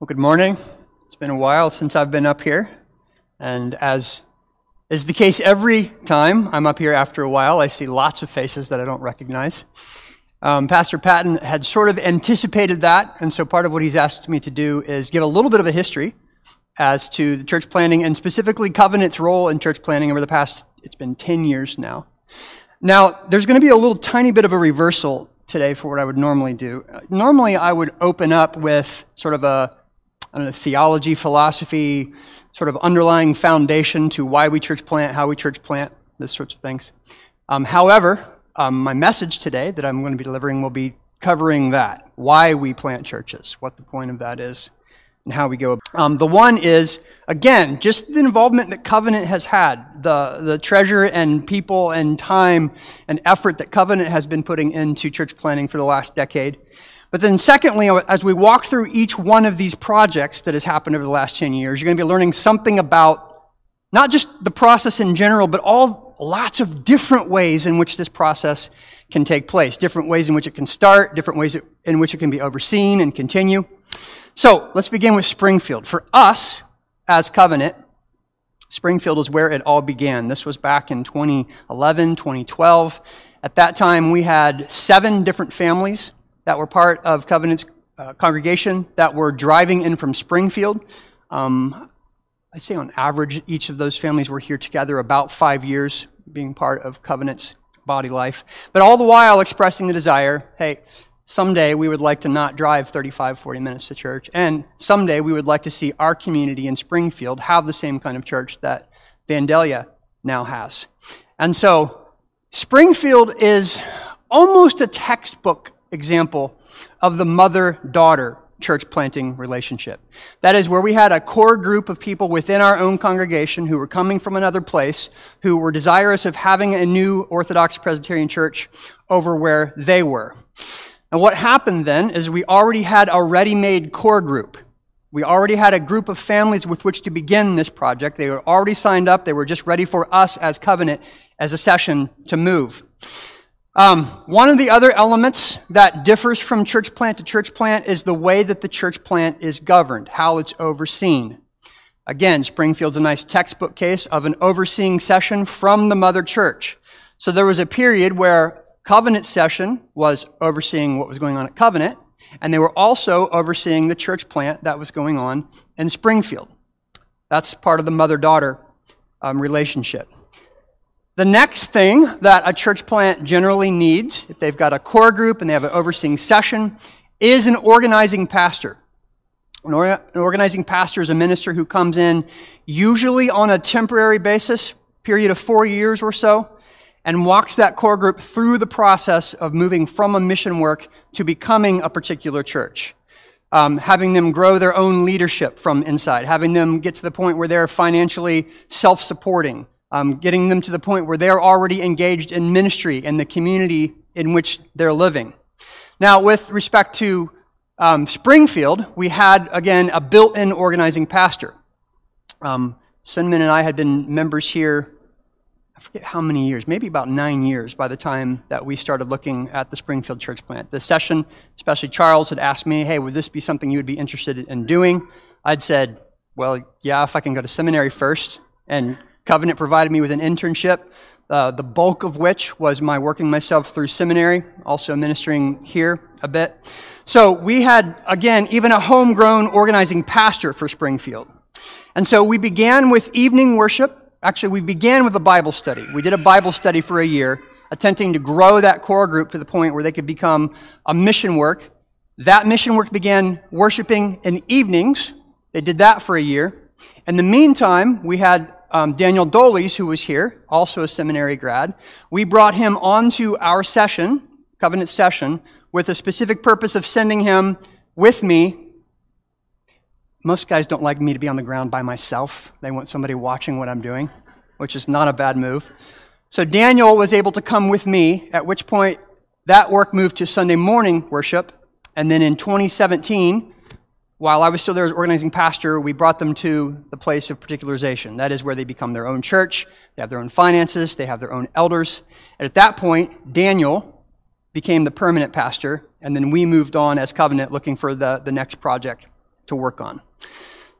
Well, good morning. It's been a while since I've been up here. And as is the case every time I'm up here after a while, I see lots of faces that I don't recognize. Um, Pastor Patton had sort of anticipated that, and so part of what he's asked me to do is give a little bit of a history as to the church planting and specifically Covenant's role in church planting over the past, it's been 10 years now. Now, there's going to be a little tiny bit of a reversal today for what I would normally do. Normally, I would open up with sort of a I don't know, theology, philosophy, sort of underlying foundation to why we church plant, how we church plant, those sorts of things. Um, however, um, my message today that I'm going to be delivering will be covering that why we plant churches, what the point of that is, and how we go. About um, the one is, again, just the involvement that Covenant has had, the, the treasure and people and time and effort that Covenant has been putting into church planting for the last decade. But then, secondly, as we walk through each one of these projects that has happened over the last 10 years, you're going to be learning something about not just the process in general, but all lots of different ways in which this process can take place, different ways in which it can start, different ways in which it can be overseen and continue. So let's begin with Springfield. For us, as Covenant, Springfield is where it all began. This was back in 2011, 2012. At that time, we had seven different families that were part of Covenant's uh, congregation that were driving in from Springfield. Um, I'd say on average, each of those families were here together about five years, being part of Covenant's body life. But all the while expressing the desire hey, someday we would like to not drive 35, 40 minutes to church. And someday we would like to see our community in Springfield have the same kind of church that Vandalia now has. And so Springfield is almost a textbook example of the mother daughter church planting relationship. That is where we had a core group of people within our own congregation who were coming from another place, who were desirous of having a new Orthodox Presbyterian church over where they were. And what happened then is we already had a ready made core group. We already had a group of families with which to begin this project. They were already signed up. They were just ready for us as covenant, as a session to move. Um, one of the other elements that differs from church plant to church plant is the way that the church plant is governed, how it's overseen. Again, Springfield's a nice textbook case of an overseeing session from the mother church. So there was a period where Covenant session was overseeing what was going on at Covenant, and they were also overseeing the church plant that was going on in Springfield. That's part of the mother daughter um, relationship. The next thing that a church plant generally needs, if they've got a core group and they have an overseeing session, is an organizing pastor. An, organizing pastor is a minister who comes in usually on a temporary basis, period of four years or so, and walks that core group through the process of moving from a mission work to becoming a particular church. Um, having them grow their own leadership from inside, having them get to the point where they're financially self-supporting, um, getting them to the point where they're already engaged in ministry in the community in which they're living. Now, with respect to um, Springfield, we had, again, a built in organizing pastor. Um, Sinman and I had been members here, I forget how many years, maybe about nine years by the time that we started looking at the Springfield church plant. The session, especially Charles, had asked me, hey, would this be something you would be interested in doing? I'd said, well, yeah, if I can go to seminary first and Covenant provided me with an internship, uh, the bulk of which was my working myself through seminary, also ministering here a bit. So we had, again, even a homegrown organizing pastor for Springfield. And so we began with evening worship. Actually, we began with a Bible study. We did a Bible study for a year, attempting to grow that core group to the point where they could become a mission work. That mission work began worshiping in evenings. They did that for a year. In the meantime, we had um, Daniel Doles, who was here, also a seminary grad, we brought him onto our session, covenant session, with a specific purpose of sending him with me. Most guys don't like me to be on the ground by myself. They want somebody watching what I'm doing, which is not a bad move. So Daniel was able to come with me, at which point that work moved to Sunday morning worship. And then in 2017, while I was still there as organizing pastor, we brought them to the place of particularization. That is where they become their own church, they have their own finances, they have their own elders. And at that point, Daniel became the permanent pastor, and then we moved on as covenant looking for the, the next project to work on.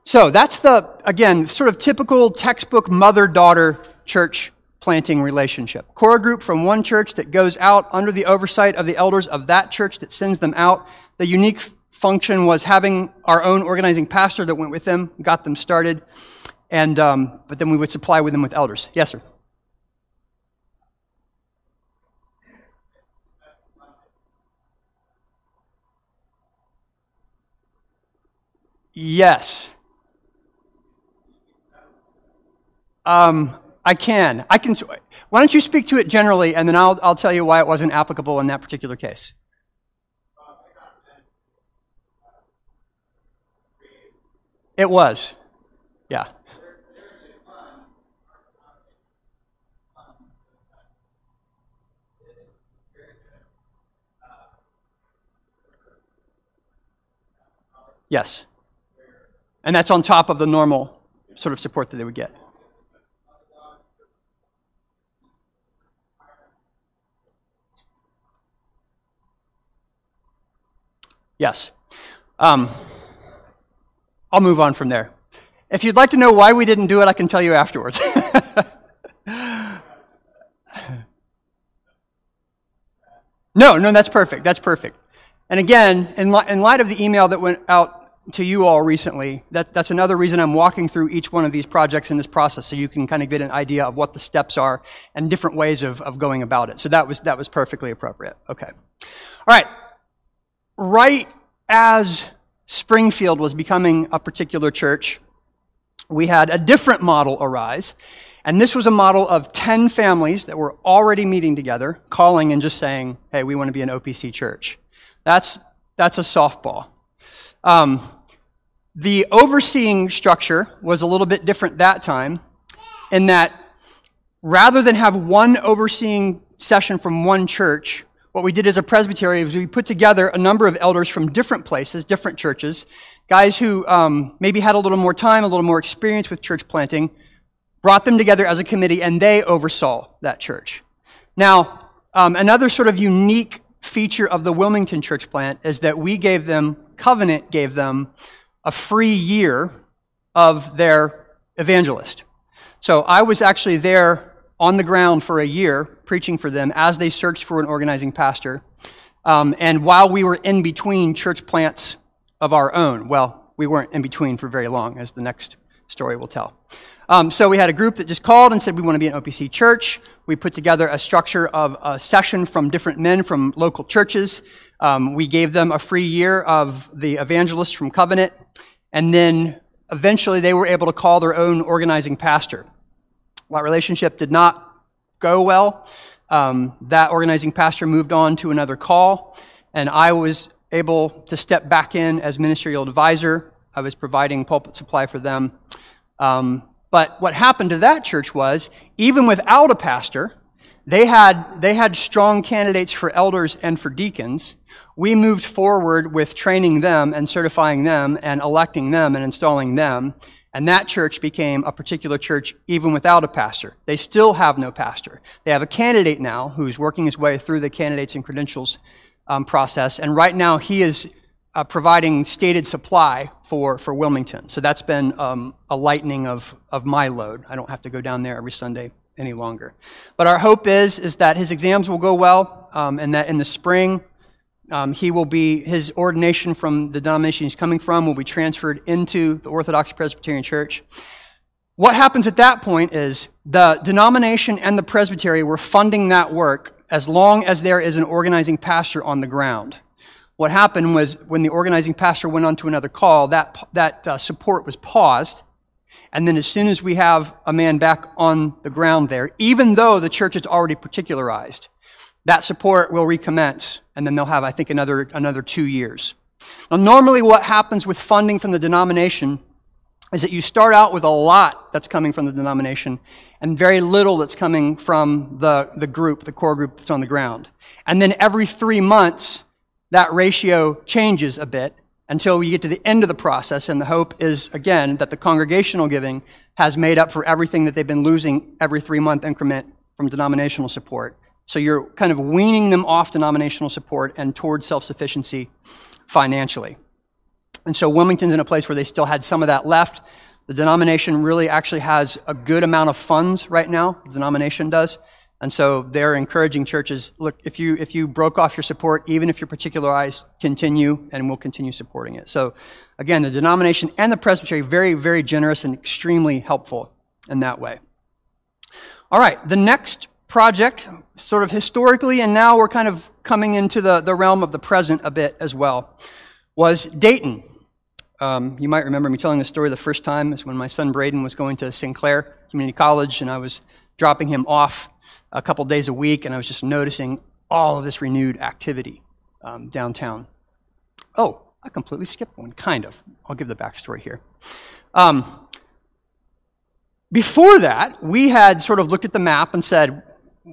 So that's the, again, sort of typical textbook mother daughter church planting relationship. Core group from one church that goes out under the oversight of the elders of that church that sends them out. The unique function was having our own organizing pastor that went with them, got them started, and um, but then we would supply with them with elders. Yes, sir. Yes. Um, I can. I can. Why don't you speak to it generally, and then I'll, I'll tell you why it wasn't applicable in that particular case. It was. Yeah. Yes. And that's on top of the normal sort of support that they would get. Yes. Um, I'll move on from there. If you'd like to know why we didn't do it, I can tell you afterwards. no, no, that's perfect. That's perfect. And again, in, li- in light of the email that went out to you all recently, that, that's another reason I'm walking through each one of these projects in this process so you can kind of get an idea of what the steps are and different ways of, of going about it. So that was, that was perfectly appropriate. Okay. All right. Right as Springfield was becoming a particular church, we had a different model arise. And this was a model of 10 families that were already meeting together, calling and just saying, hey, we want to be an OPC church. That's, that's a softball. Um, the overseeing structure was a little bit different that time in that rather than have one overseeing session from one church, what we did as a presbytery was we put together a number of elders from different places, different churches, guys who um, maybe had a little more time, a little more experience with church planting, brought them together as a committee, and they oversaw that church. Now, um, another sort of unique feature of the Wilmington church plant is that we gave them, Covenant gave them, a free year of their evangelist. So I was actually there on the ground for a year preaching for them as they searched for an organizing pastor. Um, and while we were in between church plants of our own, well, we weren't in between for very long, as the next story will tell. Um, so we had a group that just called and said, We want to be an OPC church. We put together a structure of a session from different men from local churches. Um, we gave them a free year of the evangelist from Covenant. And then eventually they were able to call their own organizing pastor. That relationship did not go well. Um, that organizing pastor moved on to another call, and I was able to step back in as ministerial advisor. I was providing pulpit supply for them. Um, but what happened to that church was, even without a pastor, they had, they had strong candidates for elders and for deacons. We moved forward with training them and certifying them and electing them and installing them. And that church became a particular church even without a pastor. They still have no pastor. They have a candidate now who's working his way through the candidates and credentials um, process. And right now he is uh, providing stated supply for, for Wilmington. So that's been um, a lightening of, of my load. I don't have to go down there every Sunday any longer. But our hope is, is that his exams will go well um, and that in the spring, um, he will be, his ordination from the denomination he's coming from will be transferred into the Orthodox Presbyterian Church. What happens at that point is the denomination and the presbytery were funding that work as long as there is an organizing pastor on the ground. What happened was when the organizing pastor went on to another call, that, that uh, support was paused and then as soon as we have a man back on the ground there, even though the church is already particularized, that support will recommence. And then they'll have, I think, another, another two years. Now, normally what happens with funding from the denomination is that you start out with a lot that's coming from the denomination and very little that's coming from the, the group, the core group that's on the ground. And then every three months, that ratio changes a bit until we get to the end of the process. And the hope is, again, that the congregational giving has made up for everything that they've been losing every three month increment from denominational support. So you're kind of weaning them off denominational support and towards self sufficiency financially. And so Wilmington's in a place where they still had some of that left. The denomination really actually has a good amount of funds right now, the denomination does. And so they're encouraging churches, look, if you, if you broke off your support, even if you're particularized, continue, and we'll continue supporting it. So again, the denomination and the presbytery, very, very generous and extremely helpful in that way. All right, the next project, sort of historically, and now we're kind of coming into the, the realm of the present a bit as well, was Dayton. Um, you might remember me telling the story the first time is when my son Braden was going to Sinclair Community College, and I was dropping him off a couple days a week, and I was just noticing all of this renewed activity um, downtown. Oh, I completely skipped one, kind of. I'll give the backstory here. Um, before that, we had sort of looked at the map and said,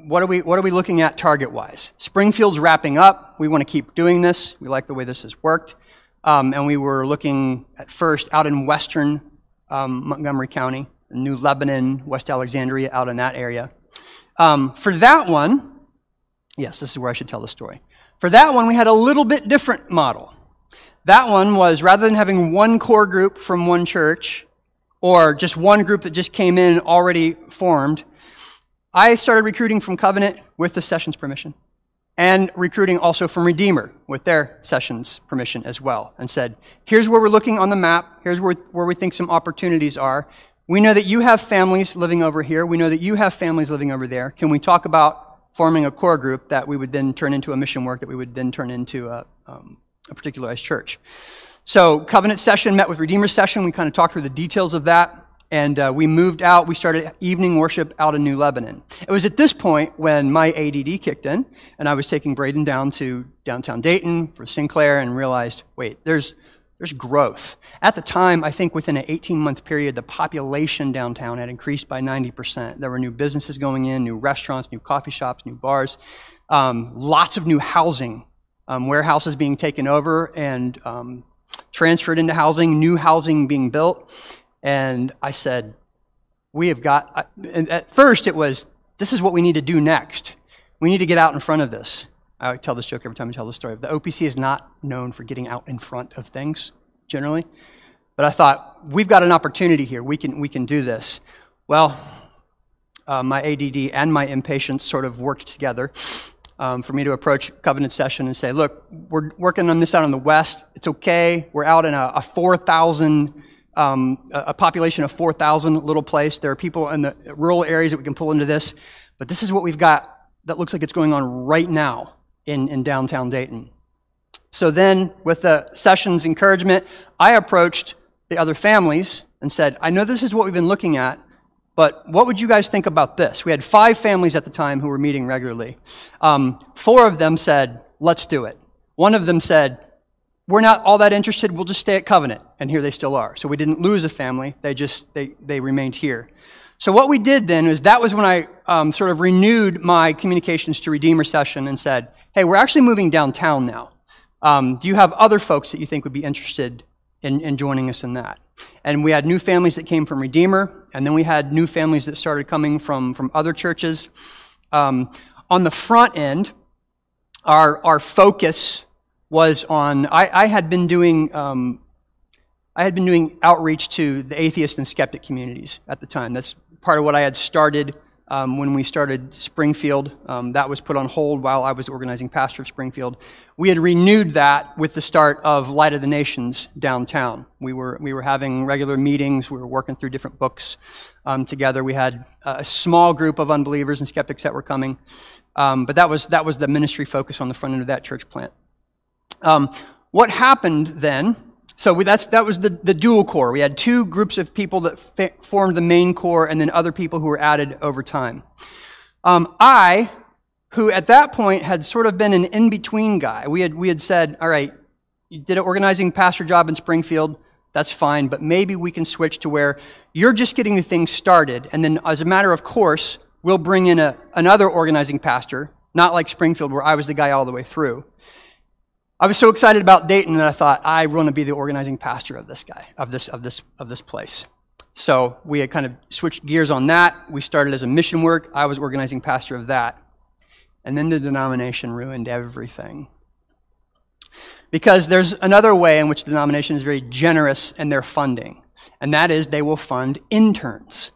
what are we, what are we looking at target wise? Springfield's wrapping up. We want to keep doing this. We like the way this has worked. Um, and we were looking at first out in western um, Montgomery County, New Lebanon, West Alexandria, out in that area. Um, for that one, yes, this is where I should tell the story. For that one, we had a little bit different model. That one was rather than having one core group from one church, or just one group that just came in already formed, I started recruiting from Covenant with the session's permission, and recruiting also from Redeemer with their session's permission as well, and said, here's where we're looking on the map, here's where, where we think some opportunities are, we know that you have families living over here. We know that you have families living over there. Can we talk about forming a core group that we would then turn into a mission work that we would then turn into a, um, a particularized church? So, Covenant session met with Redeemer session. We kind of talked through the details of that. And uh, we moved out. We started evening worship out in New Lebanon. It was at this point when my ADD kicked in, and I was taking Braden down to downtown Dayton for Sinclair and realized, wait, there's there's growth. At the time, I think within an 18 month period, the population downtown had increased by 90%. There were new businesses going in, new restaurants, new coffee shops, new bars, um, lots of new housing, um, warehouses being taken over and um, transferred into housing, new housing being built. And I said, We have got, and at first it was, this is what we need to do next. We need to get out in front of this. I tell this joke every time I tell the story. The OPC is not known for getting out in front of things, generally. But I thought, we've got an opportunity here. We can, we can do this. Well, uh, my ADD and my impatience sort of worked together um, for me to approach covenant session and say, look, we're working on this out in the west. It's okay. We're out in a, a 4,000, um, a population of 4,000 little place. There are people in the rural areas that we can pull into this. But this is what we've got that looks like it's going on right now in, in downtown Dayton. So then, with the session's encouragement, I approached the other families and said, I know this is what we've been looking at, but what would you guys think about this? We had five families at the time who were meeting regularly. Um, four of them said, let's do it. One of them said, we're not all that interested, we'll just stay at Covenant. And here they still are. So we didn't lose a family, they just, they, they remained here. So what we did then is that was when I um, sort of renewed my communications to Redeemer session and said, hey, we're actually moving downtown now. Um, do you have other folks that you think would be interested in, in joining us in that? And we had new families that came from Redeemer, and then we had new families that started coming from, from other churches. Um, on the front end, our, our focus was on, I, I had been doing, um, I had been doing outreach to the atheist and skeptic communities at the time. That's part of what I had started um, when we started Springfield. Um, that was put on hold while I was organizing pastor of Springfield. We had renewed that with the start of Light of the Nations downtown. We were, we were having regular meetings. We were working through different books um, together. We had a small group of unbelievers and skeptics that were coming. Um, but that was, that was the ministry focus on the front end of that church plant. Um, what happened then so we, that's, that was the, the dual core. We had two groups of people that formed the main core and then other people who were added over time. Um, I, who at that point had sort of been an in-between guy, we had, we had said, all right, you did an organizing pastor job in Springfield, that's fine, but maybe we can switch to where you're just getting the thing started, and then as a matter of course, we'll bring in a, another organizing pastor, not like Springfield where I was the guy all the way through. I was so excited about Dayton that I thought I want to be the organizing pastor of this guy, of this, of this, of this place. So we had kind of switched gears on that. We started as a mission work. I was organizing pastor of that. And then the denomination ruined everything. Because there's another way in which the denomination is very generous in their funding, and that is they will fund interns.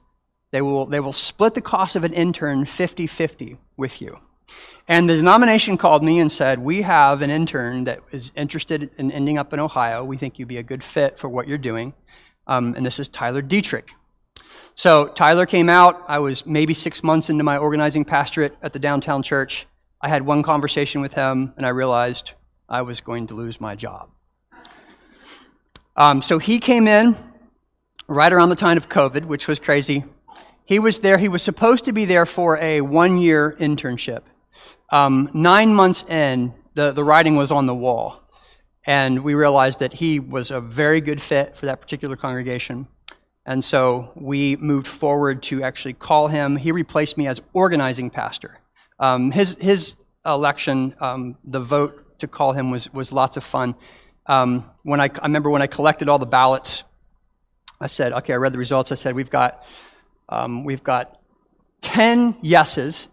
They will, they will split the cost of an intern 50 50 with you. And the denomination called me and said, We have an intern that is interested in ending up in Ohio. We think you'd be a good fit for what you're doing. Um, and this is Tyler Dietrich. So Tyler came out. I was maybe six months into my organizing pastorate at the downtown church. I had one conversation with him, and I realized I was going to lose my job. Um, so he came in right around the time of COVID, which was crazy. He was there. He was supposed to be there for a one year internship. Um, nine months in, the, the writing was on the wall. And we realized that he was a very good fit for that particular congregation. And so we moved forward to actually call him. He replaced me as organizing pastor. Um, his, his election, um, the vote to call him was, was lots of fun. Um, when I, I remember when I collected all the ballots, I said, okay, I read the results. I said, we've got, um, we've got 10 yeses,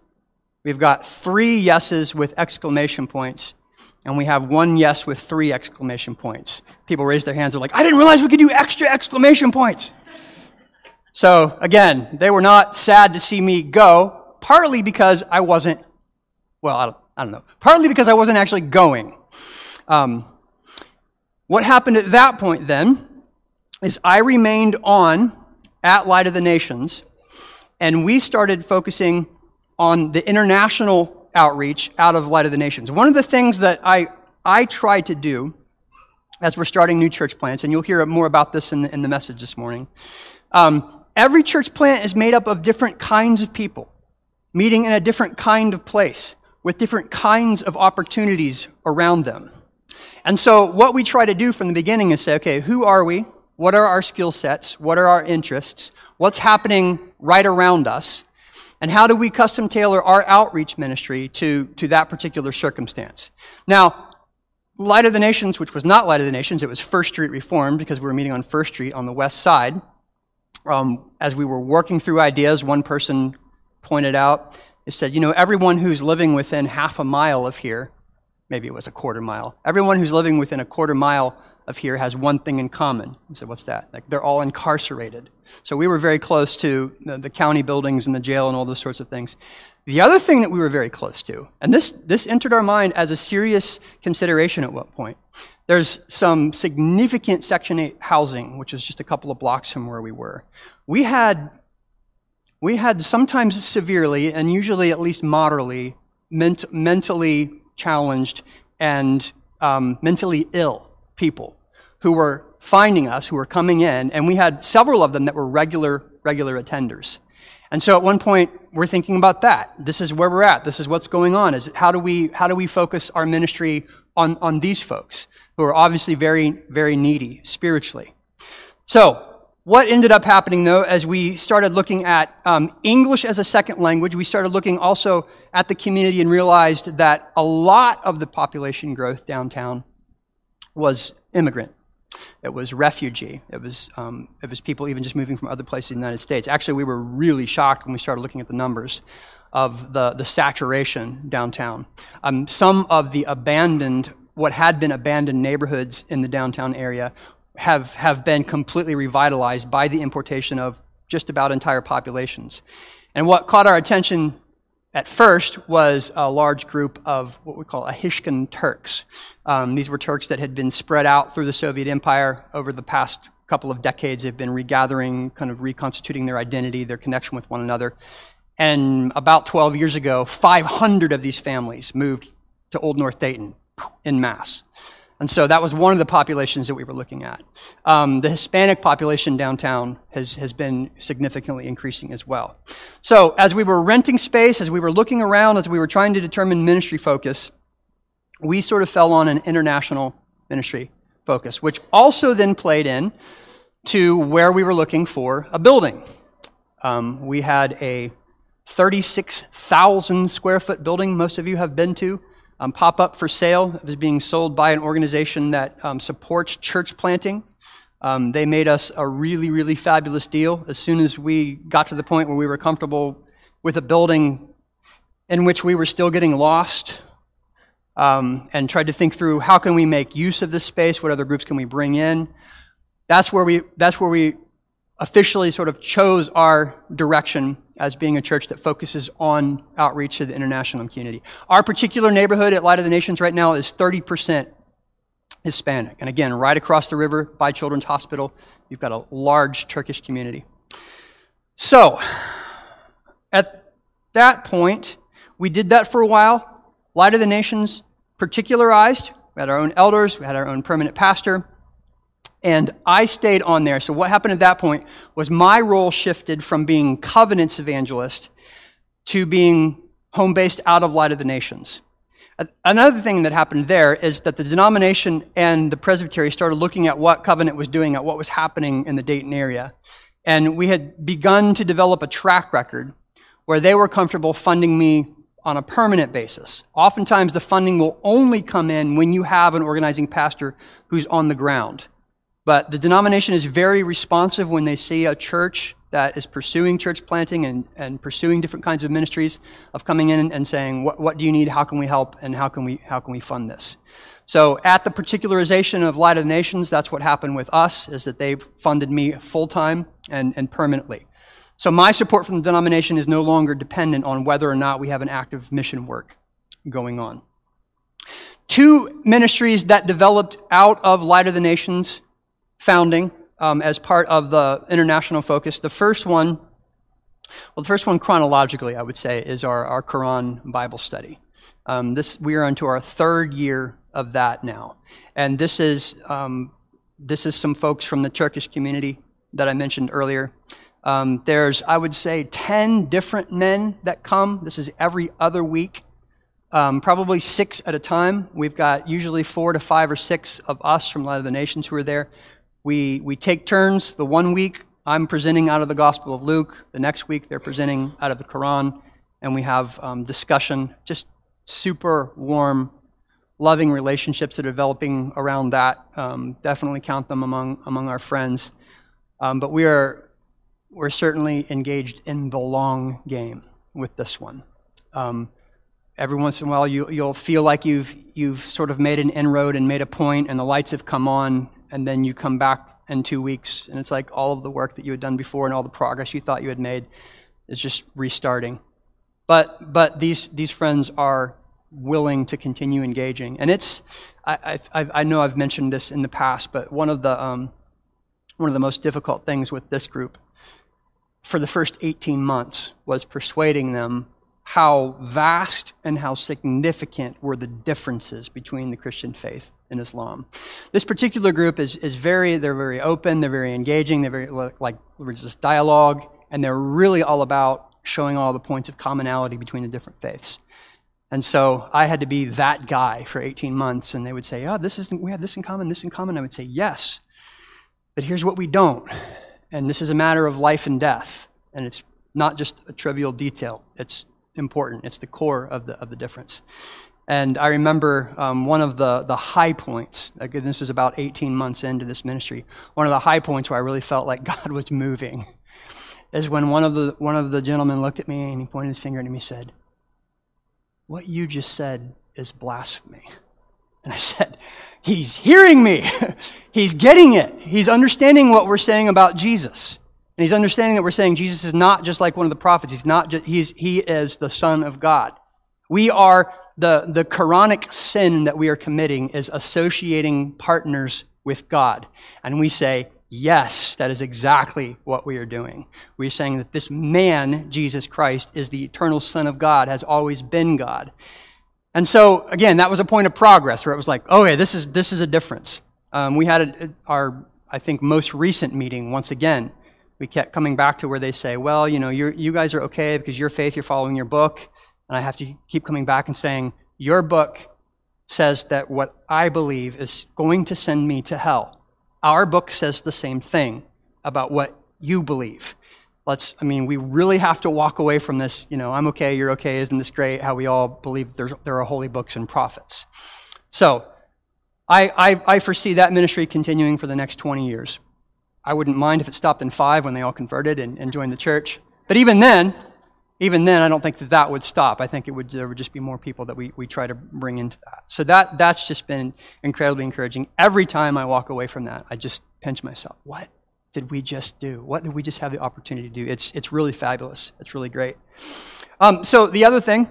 we've got three yeses with exclamation points, and we have one yes with three exclamation points. People raise their hands, they're like, I didn't realize we could do extra exclamation points. So again, they were not sad to see me go, partly because I wasn't, well, I don't, I don't know, partly because I wasn't actually going. Um, what happened at that point then is I remained on at Light of the Nations, and we started focusing on the international outreach out of Light of the Nations. One of the things that I, I try to do as we're starting new church plants, and you'll hear more about this in the, in the message this morning. Um, every church plant is made up of different kinds of people meeting in a different kind of place with different kinds of opportunities around them. And so, what we try to do from the beginning is say, okay, who are we? What are our skill sets? What are our interests? What's happening right around us? And how do we custom tailor our outreach ministry to, to that particular circumstance? Now, Light of the Nations, which was not Light of the Nations, it was First Street Reformed because we were meeting on First Street on the west side. Um, as we were working through ideas, one person pointed out. It said, you know, everyone who's living within half a mile of here, maybe it was a quarter mile, everyone who's living within a quarter mile of here has one thing in common. I said, what's that? Like, they're all incarcerated. So we were very close to the, the county buildings and the jail and all those sorts of things. The other thing that we were very close to, and this, this entered our mind as a serious consideration at what point, there's some significant Section 8 housing, which is just a couple of blocks from where we were. We had we had sometimes severely and usually at least moderately ment- mentally challenged and um, mentally ill people who were finding us, who were coming in, and we had several of them that were regular regular attenders. And so at one point we're thinking about that. This is where we're at. This is what's going on. Is how do we how do we focus our ministry on on these folks who are obviously very very needy spiritually. So what ended up happening, though, as we started looking at um, English as a second language, we started looking also at the community and realized that a lot of the population growth downtown was immigrant. It was refugee. It was, um, it was people even just moving from other places in the United States. Actually, we were really shocked when we started looking at the numbers of the, the saturation downtown. Um, some of the abandoned, what had been abandoned neighborhoods in the downtown area have, have been completely revitalized by the importation of just about entire populations. And what caught our attention at first was a large group of what we call Ahishkan Turks. Um, these were Turks that had been spread out through the Soviet Empire over the past couple of decades. They've been regathering, kind of reconstituting their identity, their connection with one another. And about 12 years ago, 500 of these families moved to Old North Dayton in mass. And so that was one of the populations that we were looking at. Um, the Hispanic population downtown has, has been significantly increasing as well. So as we were renting space, as we were looking around, as we were trying to determine ministry focus, we sort of fell on an international ministry focus, which also then played in to where we were looking for a building. Um, we had a 36,000 square foot building most of you have been to um, pop up for sale. It was being sold by an organization that um, supports church planting. Um, they made us a really, really fabulous deal as soon as we got to the point where we were comfortable with a building in which we were still getting lost. um, and tried to think through how can we make use of this space? What other groups can we bring in? That's where we, that's where we officially sort of chose our direction as being a church that focuses on outreach to the international community. Our particular neighborhood at Light of the Nations right now is 30% Hispanic. And again, right across the river by Children's Hospital, you've got a large Turkish community. So, at that point, we did that for a while. Light of the Nations particularized. We had our own elders, we had our own permanent pastor, and I stayed on there. So, what happened at that point was my role shifted from being covenants evangelist to being home based out of Light of the Nations. Another thing that happened there is that the denomination and the presbytery started looking at what Covenant was doing, at what was happening in the Dayton area. And we had begun to develop a track record where they were comfortable funding me on a permanent basis. Oftentimes, the funding will only come in when you have an organizing pastor who's on the ground. But the denomination is very responsive when they see a church that is pursuing church planting and, and pursuing different kinds of ministries of coming in and saying, what, what do you need? How can we help? And how can we, how can we fund this? So at the particularization of Light of the Nations, that's what happened with us, is that they've funded me full time and, and permanently. So my support from the denomination is no longer dependent on whether or not we have an active mission work going on. Two ministries that developed out of Light of the Nations founding um, as part of the international focus. The first one, well, the first one chronologically, I would say, is our, our Quran Bible study. Um, this we are into our third year of that now, and this is um, this is some folks from the Turkish community that I mentioned earlier. Um, there's, I would say, 10 different men that come. This is every other week, um, probably six at a time. We've got usually four to five or six of us from Light of the Nations who are there. We, we take turns. The one week, I'm presenting out of the Gospel of Luke. The next week, they're presenting out of the Quran. And we have um, discussion, just super warm, loving relationships that are developing around that. Um, definitely count them among, among our friends. Um, but we are we're certainly engaged in the long game with this one. Um, every once in a while, you, will feel like you've, you've sort of made an inroad and made a point, and the lights have come on, and then you come back in two weeks, and it's like all of the work that you had done before and all the progress you thought you had made is just restarting. But, but these, these friends are willing to continue engaging. And it's, I, I, I know I've mentioned this in the past, but one of the, um, one of the most difficult things with this group for the first 18 months was persuading them how vast and how significant were the differences between the Christian faith and Islam. This particular group is, is very, they're very open, they're very engaging, they're very like religious dialogue, and they're really all about showing all the points of commonality between the different faiths. And so I had to be that guy for 18 months, and they would say, Oh, this isn't, we have this in common, this in common. I would say, Yes, but here's what we don't. And this is a matter of life and death. And it's not just a trivial detail, it's important. It's the core of the, of the difference. And I remember um, one of the, the high points, again, this was about 18 months into this ministry, one of the high points where I really felt like God was moving is when one of the, one of the gentlemen looked at me and he pointed his finger at me and said, What you just said is blasphemy. And I said, He's hearing me. he's getting it. He's understanding what we're saying about Jesus. And he's understanding that we're saying Jesus is not just like one of the prophets. He's not just, he's, he is the Son of God. We are, the, the Quranic sin that we are committing is associating partners with God. And we say, yes, that is exactly what we are doing. We're saying that this man, Jesus Christ, is the eternal Son of God, has always been God. And so, again, that was a point of progress where it was like, okay, this is, this is a difference. Um, we had a, our, I think, most recent meeting once again. We kept coming back to where they say, well, you know, you guys are okay because your faith, you're following your book. And I have to keep coming back and saying, your book says that what I believe is going to send me to hell. Our book says the same thing about what you believe let's, I mean, we really have to walk away from this, you know, I'm okay, you're okay, isn't this great? How we all believe there's, there are holy books and prophets. So, I, I, I foresee that ministry continuing for the next 20 years. I wouldn't mind if it stopped in five when they all converted and, and joined the church. But even then, even then, I don't think that that would stop. I think it would, there would just be more people that we, we try to bring into that. So that, that's just been incredibly encouraging. Every time I walk away from that, I just pinch myself. What did we just do? What did we just have the opportunity to do? It's, it's really fabulous. It's really great. Um, so the other thing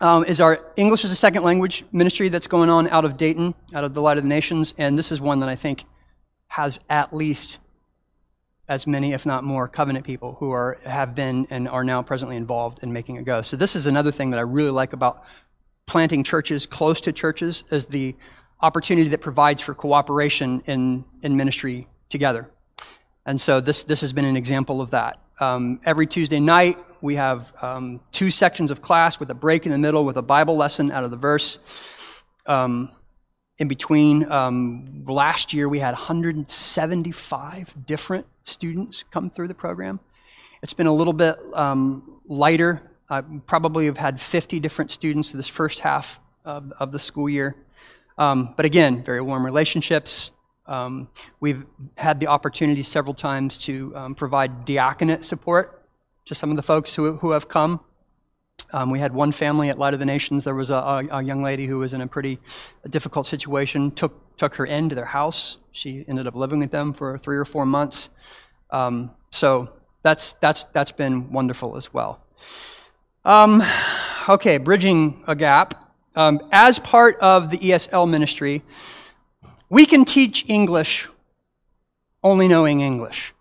um, is our English as a second language ministry that's going on out of Dayton, out of the Light of the Nations. And this is one that I think has at least as many, if not more, covenant people who are, have been and are now presently involved in making it go. So this is another thing that I really like about planting churches close to churches is the opportunity that provides for cooperation in, in ministry together. And so this, this has been an example of that. Um, every Tuesday night, we have um, two sections of class with a break in the middle with a Bible lesson out of the verse. Um, in between, um, last year we had 175 different students come through the program. It's been a little bit um, lighter. I probably have had 50 different students this first half of, of the school year. Um, but again, very warm relationships. Um, we've had the opportunity several times to um, provide diaconate support to some of the folks who, who have come. Um, we had one family at Light of the Nations. There was a, a, a, young lady who was in a pretty difficult situation. Took took her into their house. She ended up living with them for three or four months. Um, so that's that's that's been wonderful as well. Um, okay, bridging a gap. Um, as part of the ESL ministry, we can teach English only knowing English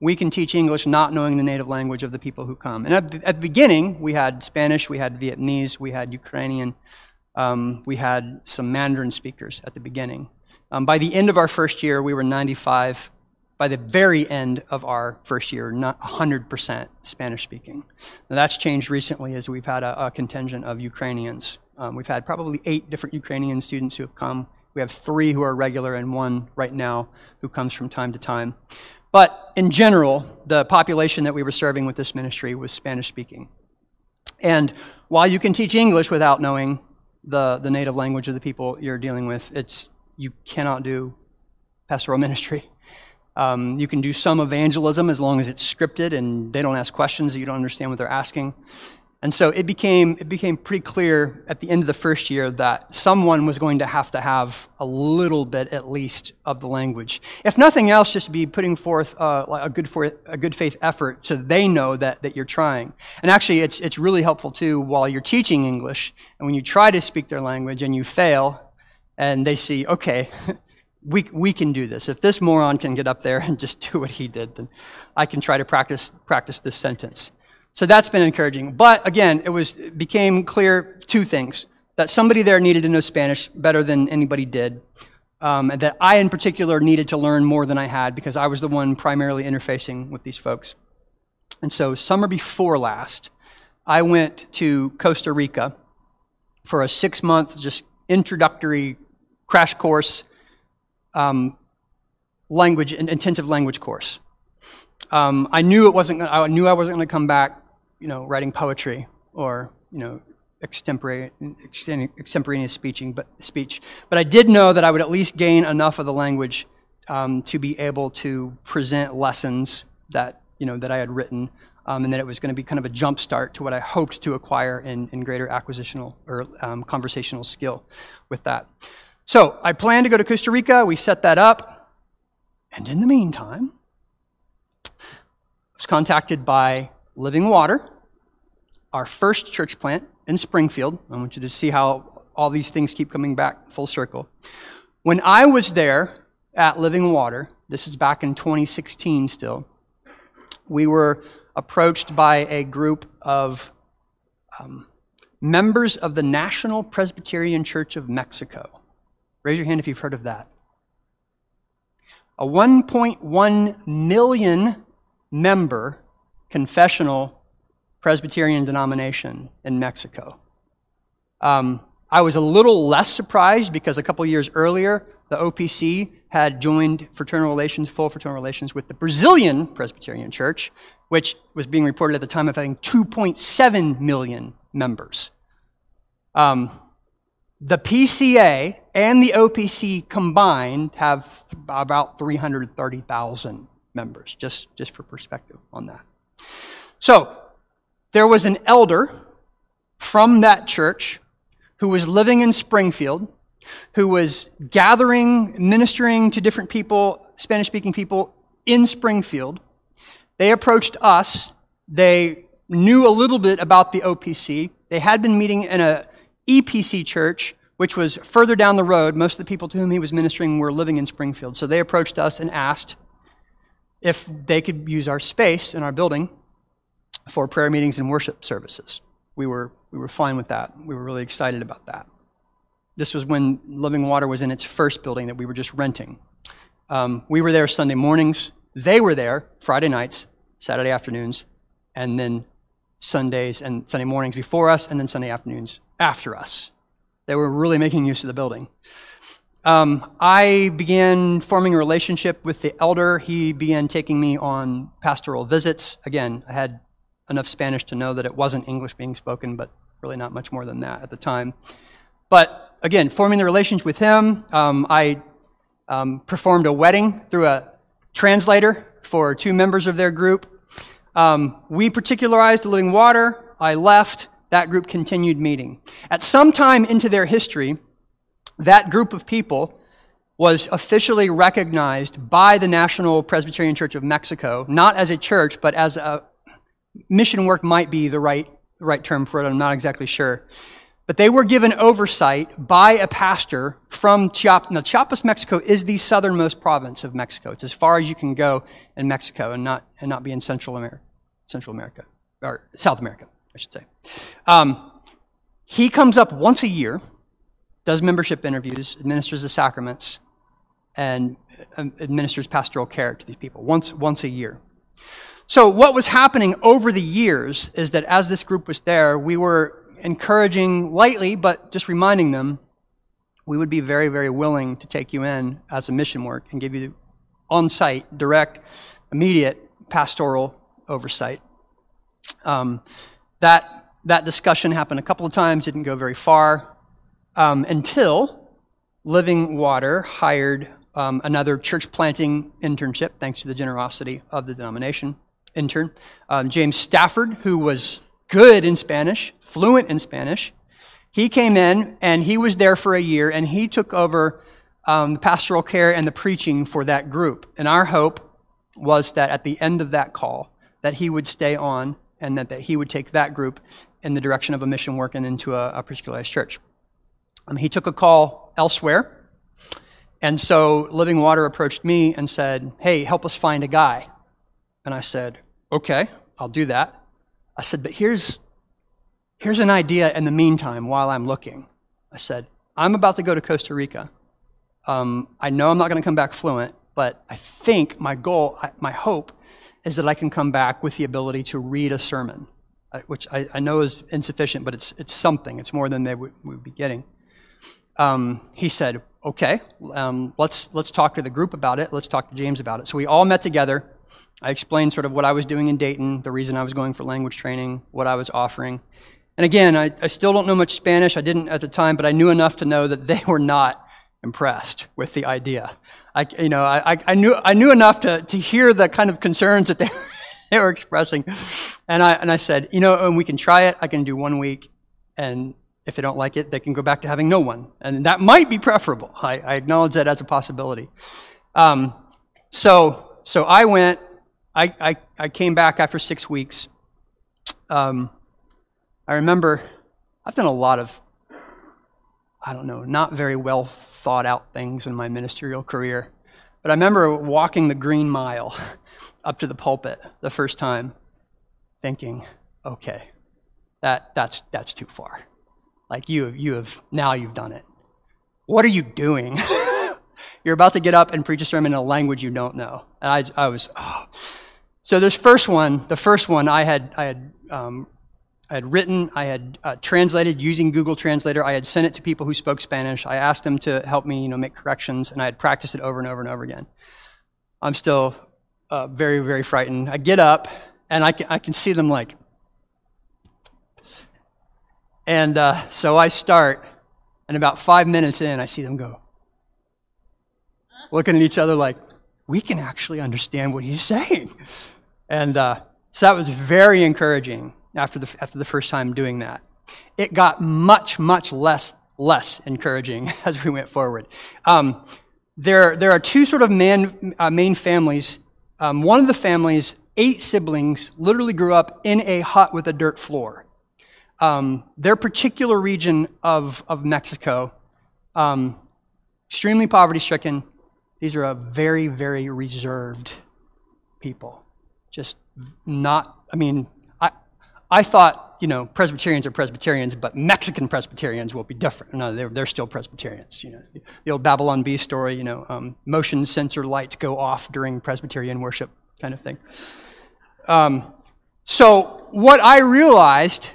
we can teach English not knowing the native language of the people who come. And at the, at the beginning, we had Spanish, we had Vietnamese, we had Ukrainian, um, we had some Mandarin speakers at the beginning. Um, by the end of our first year, we were 95. By the very end of our first year, not 100% Spanish speaking. Now, that's changed recently as we've had a, a contingent of Ukrainians. Um, we've had probably eight different Ukrainian students who have come. We have three who are regular and one right now who comes from time to time. But in general, the population that we were serving with this ministry was Spanish speaking. And while you can teach English without knowing the, the native language of the people you're dealing with, it's, you cannot do pastoral ministry. Um, you can do some evangelism as long as it's scripted and they don't ask questions that you don't understand what they're asking. And so it became, it became pretty clear at the end of the first year that someone was going to have to have a little bit at least of the language. If nothing else, just be putting forth uh, a, good for, a good faith effort so they know that, that you're trying. And actually, it's, it's really helpful too while you're teaching English and when you try to speak their language and you fail and they see, okay, we, we can do this. If this moron can get up there and just do what he did, then I can try to practice, practice this sentence. So that's been encouraging. But again, it was it became clear two things: that somebody there needed to know Spanish better than anybody did, um, and that I, in particular, needed to learn more than I had because I was the one primarily interfacing with these folks. And so, summer before last, I went to Costa Rica for a six-month just introductory crash course, um, language intensive language course. Um, I knew it wasn't. I knew I wasn't going to come back, you know, writing poetry or you know, extemporaneous, speeching, but speech. But I did know that I would at least gain enough of the language um, to be able to present lessons that you know that I had written, um, and that it was going to be kind of a jump start to what I hoped to acquire in, in greater acquisitional or um, conversational skill with that. So I planned to go to Costa Rica. We set that up, and in the meantime I was contacted by Living Water, our first church plant in Springfield. I want you to see how all these things keep coming back full circle. When I was there at Living Water, this is back in 2016 still, we were approached by a group of um, members of the National Presbyterian Church of Mexico. Raise your hand if you've heard of that. A 1.1 million member confessional Presbyterian denomination in Mexico. Um, I was a little less surprised because a couple years earlier, the OPC had joined fraternal relations, full fraternal relations with the Brazilian Presbyterian Church, which was being reported at the time of having 2.7 million members. Um, the PCA and the OPC combined have about 330,000 members, just, just for perspective on that. So, there was an elder from that church who was living in Springfield, who was gathering, ministering to different people, Spanish speaking people in Springfield. They approached us. They knew a little bit about the OPC. They had been meeting in a EPC church, which was further down the road. Most of the people to whom he was ministering were living in Springfield. So they approached us and asked if they could use our space in our building for prayer meetings and worship services. We were, we were fine with that. We were really excited about that. This was when Living Water was in its first building that we were just renting. Um, we were there Sunday mornings. They were there Friday nights, Saturday afternoons, and then Sundays and Sunday mornings before us, and then Sunday afternoons after us. They were really making use of the building. Um, I began forming a relationship with the elder. He began taking me on pastoral visits. Again, I had enough Spanish to know that it wasn't English being spoken, but really not much more than that at the time. But again, forming the relationship with him, um, I um, performed a wedding through a translator for two members of their group. Um, we particularized the living water. I left. That group continued meeting. At some time into their history, that group of people was officially recognized by the National Presbyterian Church of Mexico, not as a church, but as a, mission work might be the right, right term for it. I'm not exactly sure. But they were given oversight by a pastor from Chiapas. Now, Chiapas, Mexico is the southernmost province of Mexico. It's as far as you can go in Mexico and not, and not be in Central America, Central America, or South America, I should say. Um, he comes up once a year, does membership interviews, administers the sacraments, and um, administers pastoral care to these people once, once a year. So, what was happening over the years is that as this group was there, we were encouraging lightly, but just reminding them we would be very, very willing to take you in as a mission work and give you on site, direct, immediate pastoral oversight. Um, that, that discussion happened a couple of times, didn't go very far um, until Living Water hired um, another church planting internship, thanks to the generosity of the denomination intern, um, James Stafford, who was good in Spanish, fluent in Spanish. He came in and he was there for a year and he took over um, the pastoral care and the preaching for that group. And our hope was that at the end of that call, that he would stay on and that, that he would take that group in the direction of a mission work and into a, a particularized church. Um, he took a call elsewhere. And so Living Water approached me and said, Hey, help us find a guy. And I said, okay, I'll do that. I said, but here's, here's an idea in the meantime while I'm looking. I said, I'm about to go to Costa Rica. Um, I know I'm not going to come back fluent, but I think my goal, my hope, is that I can come back with the ability to read a sermon, uh, which I, I know is insufficient, but it's, it's something. It's more than they would, would be getting. Um, he said, okay, um, let's, let's talk to the group about it. Let's talk to James about it. So we all met together. I explained sort of what I was doing in Dayton, the reason I was going for language training, what I was offering. And again, I, I still don't know much Spanish. I didn't at the time, but I knew enough to know that they were not impressed with the idea. I, you know, I, I, knew, I knew enough to, to hear the kind of concerns that they, they were expressing. And I, and I said, you know, and we can try it. I can do one week. And if they don't like it, they can go back to having no one. And that might be preferable. I, I acknowledge that as a possibility. Um, so, so I went, I, I, I came back after six weeks. Um, I remember I've done a lot of, I don't know, not very well thought out things in my ministerial career. But I remember walking the green mile up to the pulpit the first time, thinking, okay, that, that's, that's too far. Like you, you have, now you've done it. What are you doing? You're about to get up and preach a sermon in a language you don't know. And I, I was, oh. So this first one, the first one, I had, I had, um, I had written, I had uh, translated using Google Translator. I had sent it to people who spoke Spanish. I asked them to help me, you know, make corrections, and I had practiced it over and over and over again. I'm still uh, very, very frightened. I get up, and I can, I can see them like, and uh, so I start, and about five minutes in, I see them go, looking at each other like, we can actually understand what he's saying. And uh, so that was very encouraging. after the, after the first time doing that. It got much, much less, less encouraging as we went forward. Um, there, there are two sort of man, uh, main families. Um, one of the families, eight siblings, literally grew up in a hut with a dirt floor. Um, their particular region of, of Mexico, um, extremely poverty stricken. These are a very, very reserved people. Just not, I mean, I, I thought, you know, Presbyterians are Presbyterians, but Mexican Presbyterians will be different. No, they're, they're still Presbyterians. You know, the old Babylon Bee story, you know, um, motion sensor lights go off during Presbyterian worship kind of thing. Um, so what I realized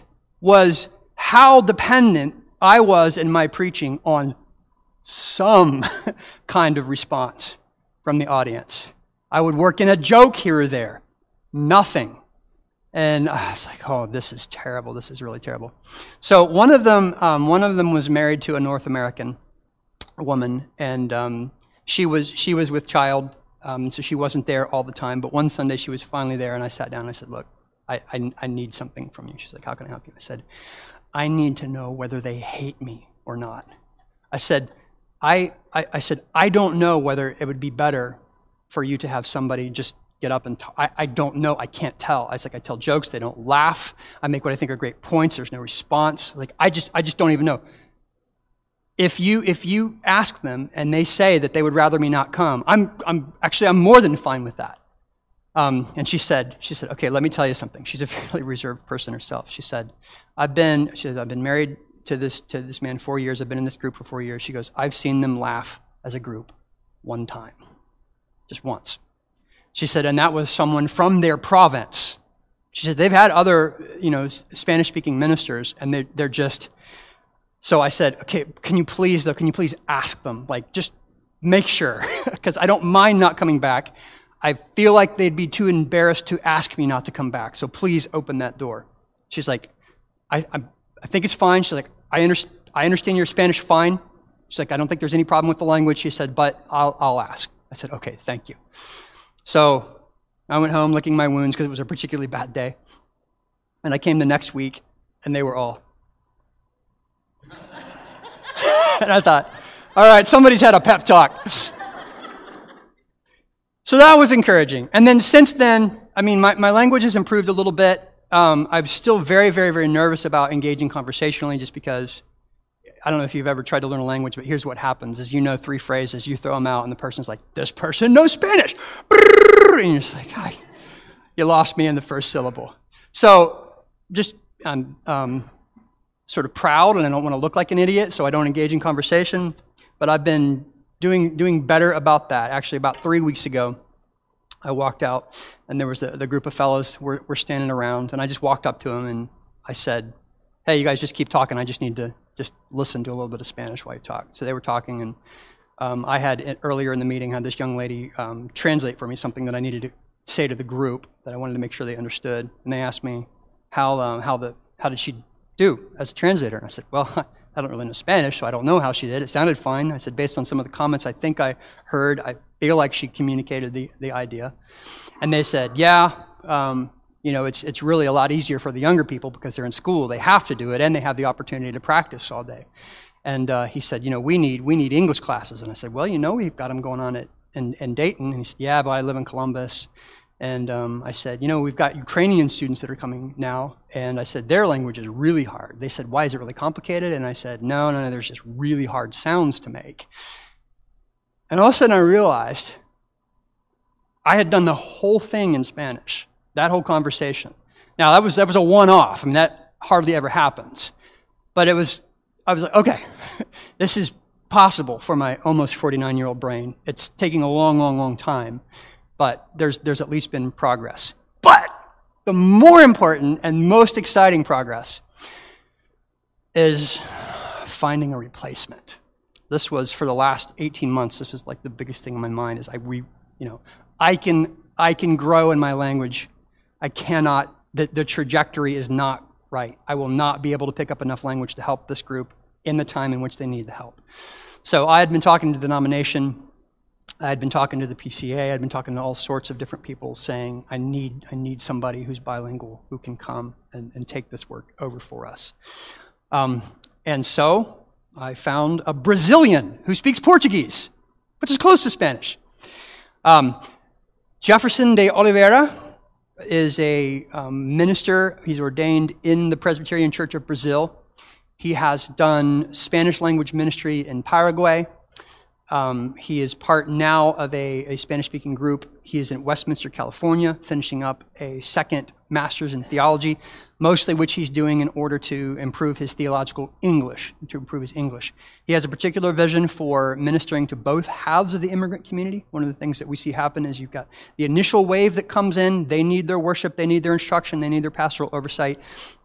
was how dependent I was in my preaching on some kind of response from the audience. I would work in a joke here or there. Nothing. And I was like, oh, this is terrible. This is really terrible. So one of them, um, one of them was married to a North American woman, and um, she was she was with child, um, so she wasn't there all the time. But one Sunday she was finally there, and I sat down and I said, look, I, I, I need something from you. She's like, how can I help you? I said, I need to know whether they hate me or not. I said, I, I, I said, I don't know whether it would be better for you to have somebody just get up and talk. I, I don't know. I can't tell. I was like, I tell jokes. They don't laugh. I make what I think are great points. There's no response. Like, I just, I just don't even know. If you, if you ask them and they say that they would rather me not come, I'm, I'm actually, I'm more than fine with that. Um, and she said, she said, okay, let me tell you something. She's a fairly reserved person herself. She said, I've been, she said, I've been married to this, to this man four years. I've been in this group for four years. She goes, I've seen them laugh as a group one time, just once. She said, and that was someone from their province. She said, they've had other, you know, Spanish speaking ministers, and they're, they're just. So I said, okay, can you please, though, can you please ask them? Like, just make sure, because I don't mind not coming back. I feel like they'd be too embarrassed to ask me not to come back, so please open that door. She's like, I, I'm, I think it's fine. She's like, I, under, I understand your Spanish fine. She's like, I don't think there's any problem with the language. She said, but I'll, I'll ask. I said, okay, thank you. So I went home licking my wounds because it was a particularly bad day. And I came the next week, and they were all. and I thought, all right, somebody's had a pep talk. so that was encouraging. And then since then, I mean, my, my language has improved a little bit um, I'm still very, very, very nervous about engaging conversationally just because I don't know if you've ever tried to learn a language, but here's what happens is you know three phrases, you throw them out, and the person's like, this person knows Spanish. And you're just like, Hi. you lost me in the first syllable. So just I'm um, sort of proud, and I don't want to look like an idiot, so I don't engage in conversation. But I've been doing, doing better about that. Actually, about three weeks ago, I walked out, and there was the, the group of fellows were, were standing around, and I just walked up to them and I said, "Hey, you guys just keep talking. I just need to just listen to a little bit of Spanish while you talk." So they were talking, and um, I had earlier in the meeting had this young lady um, translate for me something that I needed to say to the group that I wanted to make sure they understood, and they asked me how um, how the how did she do as a translator, and I said, "Well." I don't really know Spanish, so I don't know how she did. It sounded fine. I said, based on some of the comments I think I heard, I feel like she communicated the, the idea. And they said, yeah, um, you know, it's, it's really a lot easier for the younger people because they're in school. They have to do it, and they have the opportunity to practice all day. And uh, he said, you know, we need, we need English classes. And I said, well, you know, we've got them going on at, in, in Dayton. And he said, yeah, but I live in Columbus. And um, I said, you know, we've got Ukrainian students that are coming now. And I said, their language is really hard. They said, why is it really complicated? And I said, no, no, no, there's just really hard sounds to make. And all of a sudden I realized I had done the whole thing in Spanish, that whole conversation. Now, that was, that was a one off. I mean, that hardly ever happens. But it was, I was like, okay, this is possible for my almost 49 year old brain. It's taking a long, long, long time but there's, there's at least been progress. But the more important and most exciting progress is finding a replacement. This was for the last 18 months. This was like the biggest thing in my mind is I re, you know, I can, I can grow in my language. I cannot, the, the trajectory is not right. I will not be able to pick up enough language to help this group in the time in which they need the help. So I had been talking to the denomination I had been talking to the PCA, I'd been talking to all sorts of different people saying, I need, I need somebody who's bilingual who can come and, and take this work over for us. Um, and so I found a Brazilian who speaks Portuguese, which is close to Spanish. Um, Jefferson de Oliveira is a um, minister. He's ordained in the Presbyterian Church of Brazil. He has done Spanish language ministry in Paraguay. Um, he is part now of a, a Spanish speaking group. He is in Westminster, California, finishing up a second master's in theology, mostly which he's doing in order to improve his theological English, to improve his English. He has a particular vision for ministering to both halves of the immigrant community. One of the things that we see happen is you've got the initial wave that comes in, they need their worship, they need their instruction, they need their pastoral oversight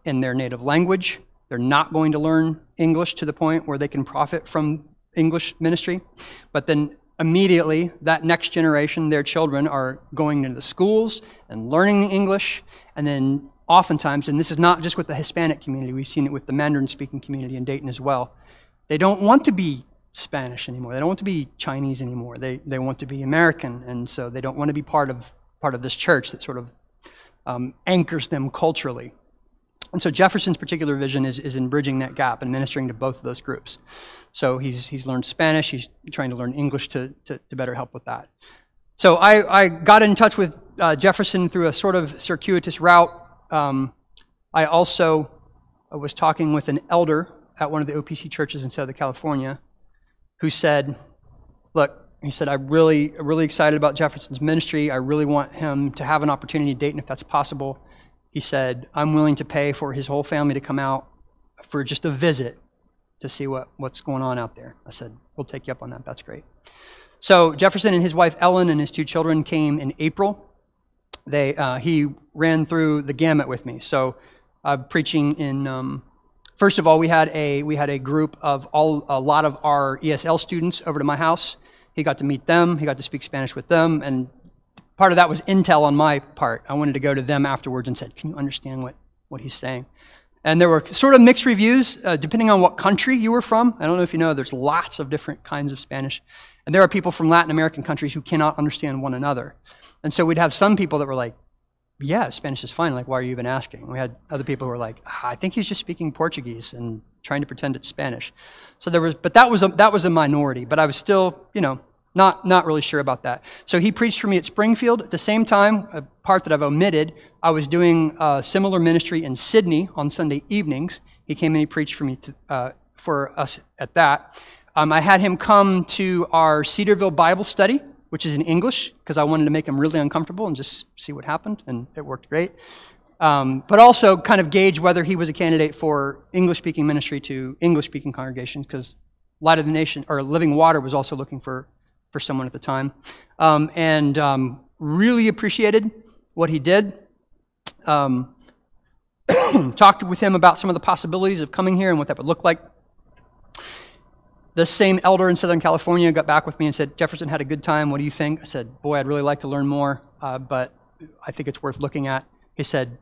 in their native language. They're not going to learn English to the point where they can profit from English ministry. But then immediately, that next generation, their children, are going into the schools and learning the English. And then oftentimes, and this is not just with the Hispanic community, we've seen it with the Mandarin speaking community in Dayton as well, they don't want to be Spanish anymore. They don't want to be Chinese anymore. They, they want to be American. And so they don't want to be part of, part of this church that sort of um, anchors them culturally. And so Jefferson's particular vision is, is in bridging that gap and ministering to both of those groups. So he's, he's learned Spanish, he's trying to learn English to, to, to better help with that. So I, I got in touch with uh, Jefferson through a sort of circuitous route. Um, I also was talking with an elder at one of the OPC churches in Southern California who said, Look, he said, I'm really, really excited about Jefferson's ministry. I really want him to have an opportunity to Dayton if that's possible he said, I'm willing to pay for his whole family to come out for just a visit to see what, what's going on out there. I said, We'll take you up on that. That's great. So Jefferson and his wife Ellen and his two children came in April. They, uh, he ran through the gamut with me. So uh, preaching in, um, first of all, we had, a, we had a group of all, a lot of our ESL students over to my house. He got to meet them. He got to speak Spanish with them. And part of that was intel on my part. I wanted to go to them afterwards and said, "Can you understand what, what he's saying?" And there were sort of mixed reviews uh, depending on what country you were from. I don't know if you know, there's lots of different kinds of Spanish. And there are people from Latin American countries who cannot understand one another. And so we'd have some people that were like, yeah, Spanish is fine. Like, why are you even asking? We had other people who were like, ah, I think he's just speaking Portuguese and trying to pretend it's Spanish. So there was, but that was a, that was a minority. But I was still, you know, not, not really sure about that. So he preached for me at Springfield. At the same time, a part that I've omitted, I was doing a similar ministry in Sidney on Sunday evenings. He came and he preached for me to, uh, for us at that. Um, I had him come to our Cedarville Bible study, which is in English, because I wanted to make him really uncomfortable and just see what happened, and it worked great. Um, but also kind of gauge whether he was a candidate for English speaking ministry to English speaking congregations, because Light of the Nation or Living Water was also looking for for someone at the time, um, and um, really appreciated what he did. Um, talked with him about some of the possibilities of coming here and what that would look like. The same elder in Southern California got back with me and said, Jefferson had a good time. What do you think? I said, Boy, I'd really like to learn more, uh, but I think it's worth looking at. He said,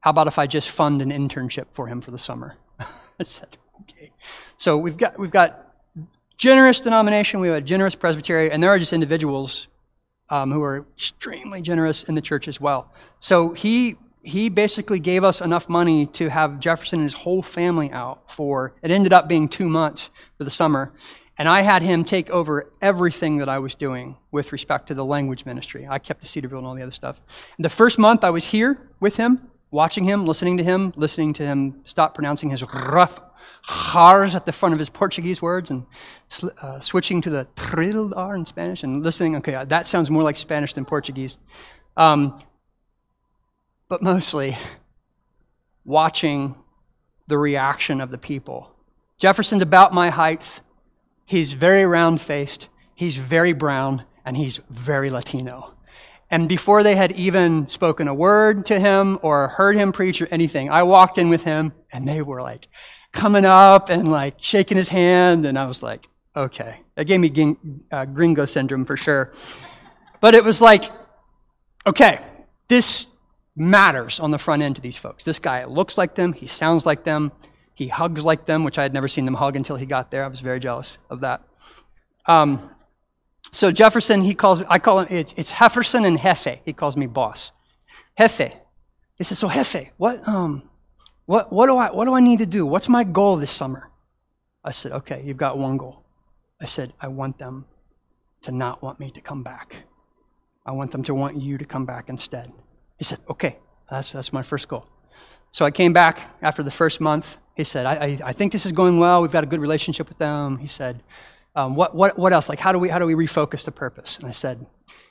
How about if I just fund an internship for him for the summer? I said, Okay. So we've got, we've got generous denomination, we have a generous presbytery, and there are just individuals um, who are extremely generous in the church as well. So he he basically gave us enough money to have Jefferson and his whole family out for it ended up being two months for the summer. And I had him take over everything that I was doing with respect to the language ministry. I kept the Cedarville and all the other stuff. And the first month I was here with him, watching him, listening to him, listening to him stop pronouncing his rough R's at the front of his Portuguese words and uh, switching to the trilled R in Spanish and listening. Okay, that sounds more like Spanish than Portuguese. Um, but mostly watching the reaction of the people. Jefferson's about my height. He's very round faced, he's very brown, and he's very Latino. And before they had even spoken a word to him or heard him preach or anything, I walked in with him and they were like, coming up and like shaking his hand. And I was like, okay. That gave me uh, gringo syndrome for sure. But it was like, okay, this matters on the front end to these folks. This guy looks like them, he sounds like them, he hugs like them, which I had never seen them hug until he got there. I was very jealous of that. Um, So Jefferson, he calls, I call him, it's, it's Hefferson and Jefe. He calls me boss. Jefe. He says, so Jefe, what, um, what, what, do I, what do I need to do? What's my goal this summer? I said, okay, you've got one goal. I said, I want them to not want me to come back. I want them to want you to come back instead. He said, okay, that's, that's my first goal. So I came back after the first month. He said, I, I, I think this is going well. We've got a good relationship with them. He said, um, what, what, what else? Like, how do, we, how do we refocus the purpose? And I said,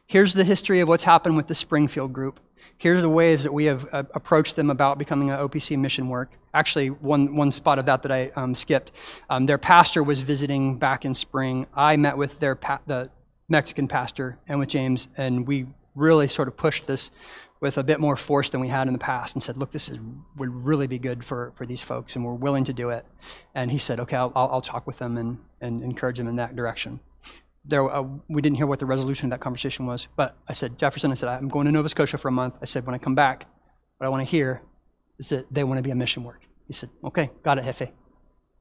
here's the history of what's happened with the Springfield group. Here's the ways that we have uh, approached them about becoming an OPC mission work. Actually, one, one spot of that that I um, skipped. Um, their pastor was visiting back in spring. I met with their pa- the Mexican pastor and with James, and we really sort of pushed this with a bit more force than we had in the past and said, look, this is, would really be good for, for these folks, and we're willing to do it. And he said, okay, I'll, I'll talk with them and, and encourage them in that direction. There, uh, we didn't hear what the resolution of that conversation was, but I said, Jefferson, I said, I'm going to Nova Scotia for a month. I said, when I come back, what I want to hear is that they want to be a mission work. He said, okay, got it, Jefe.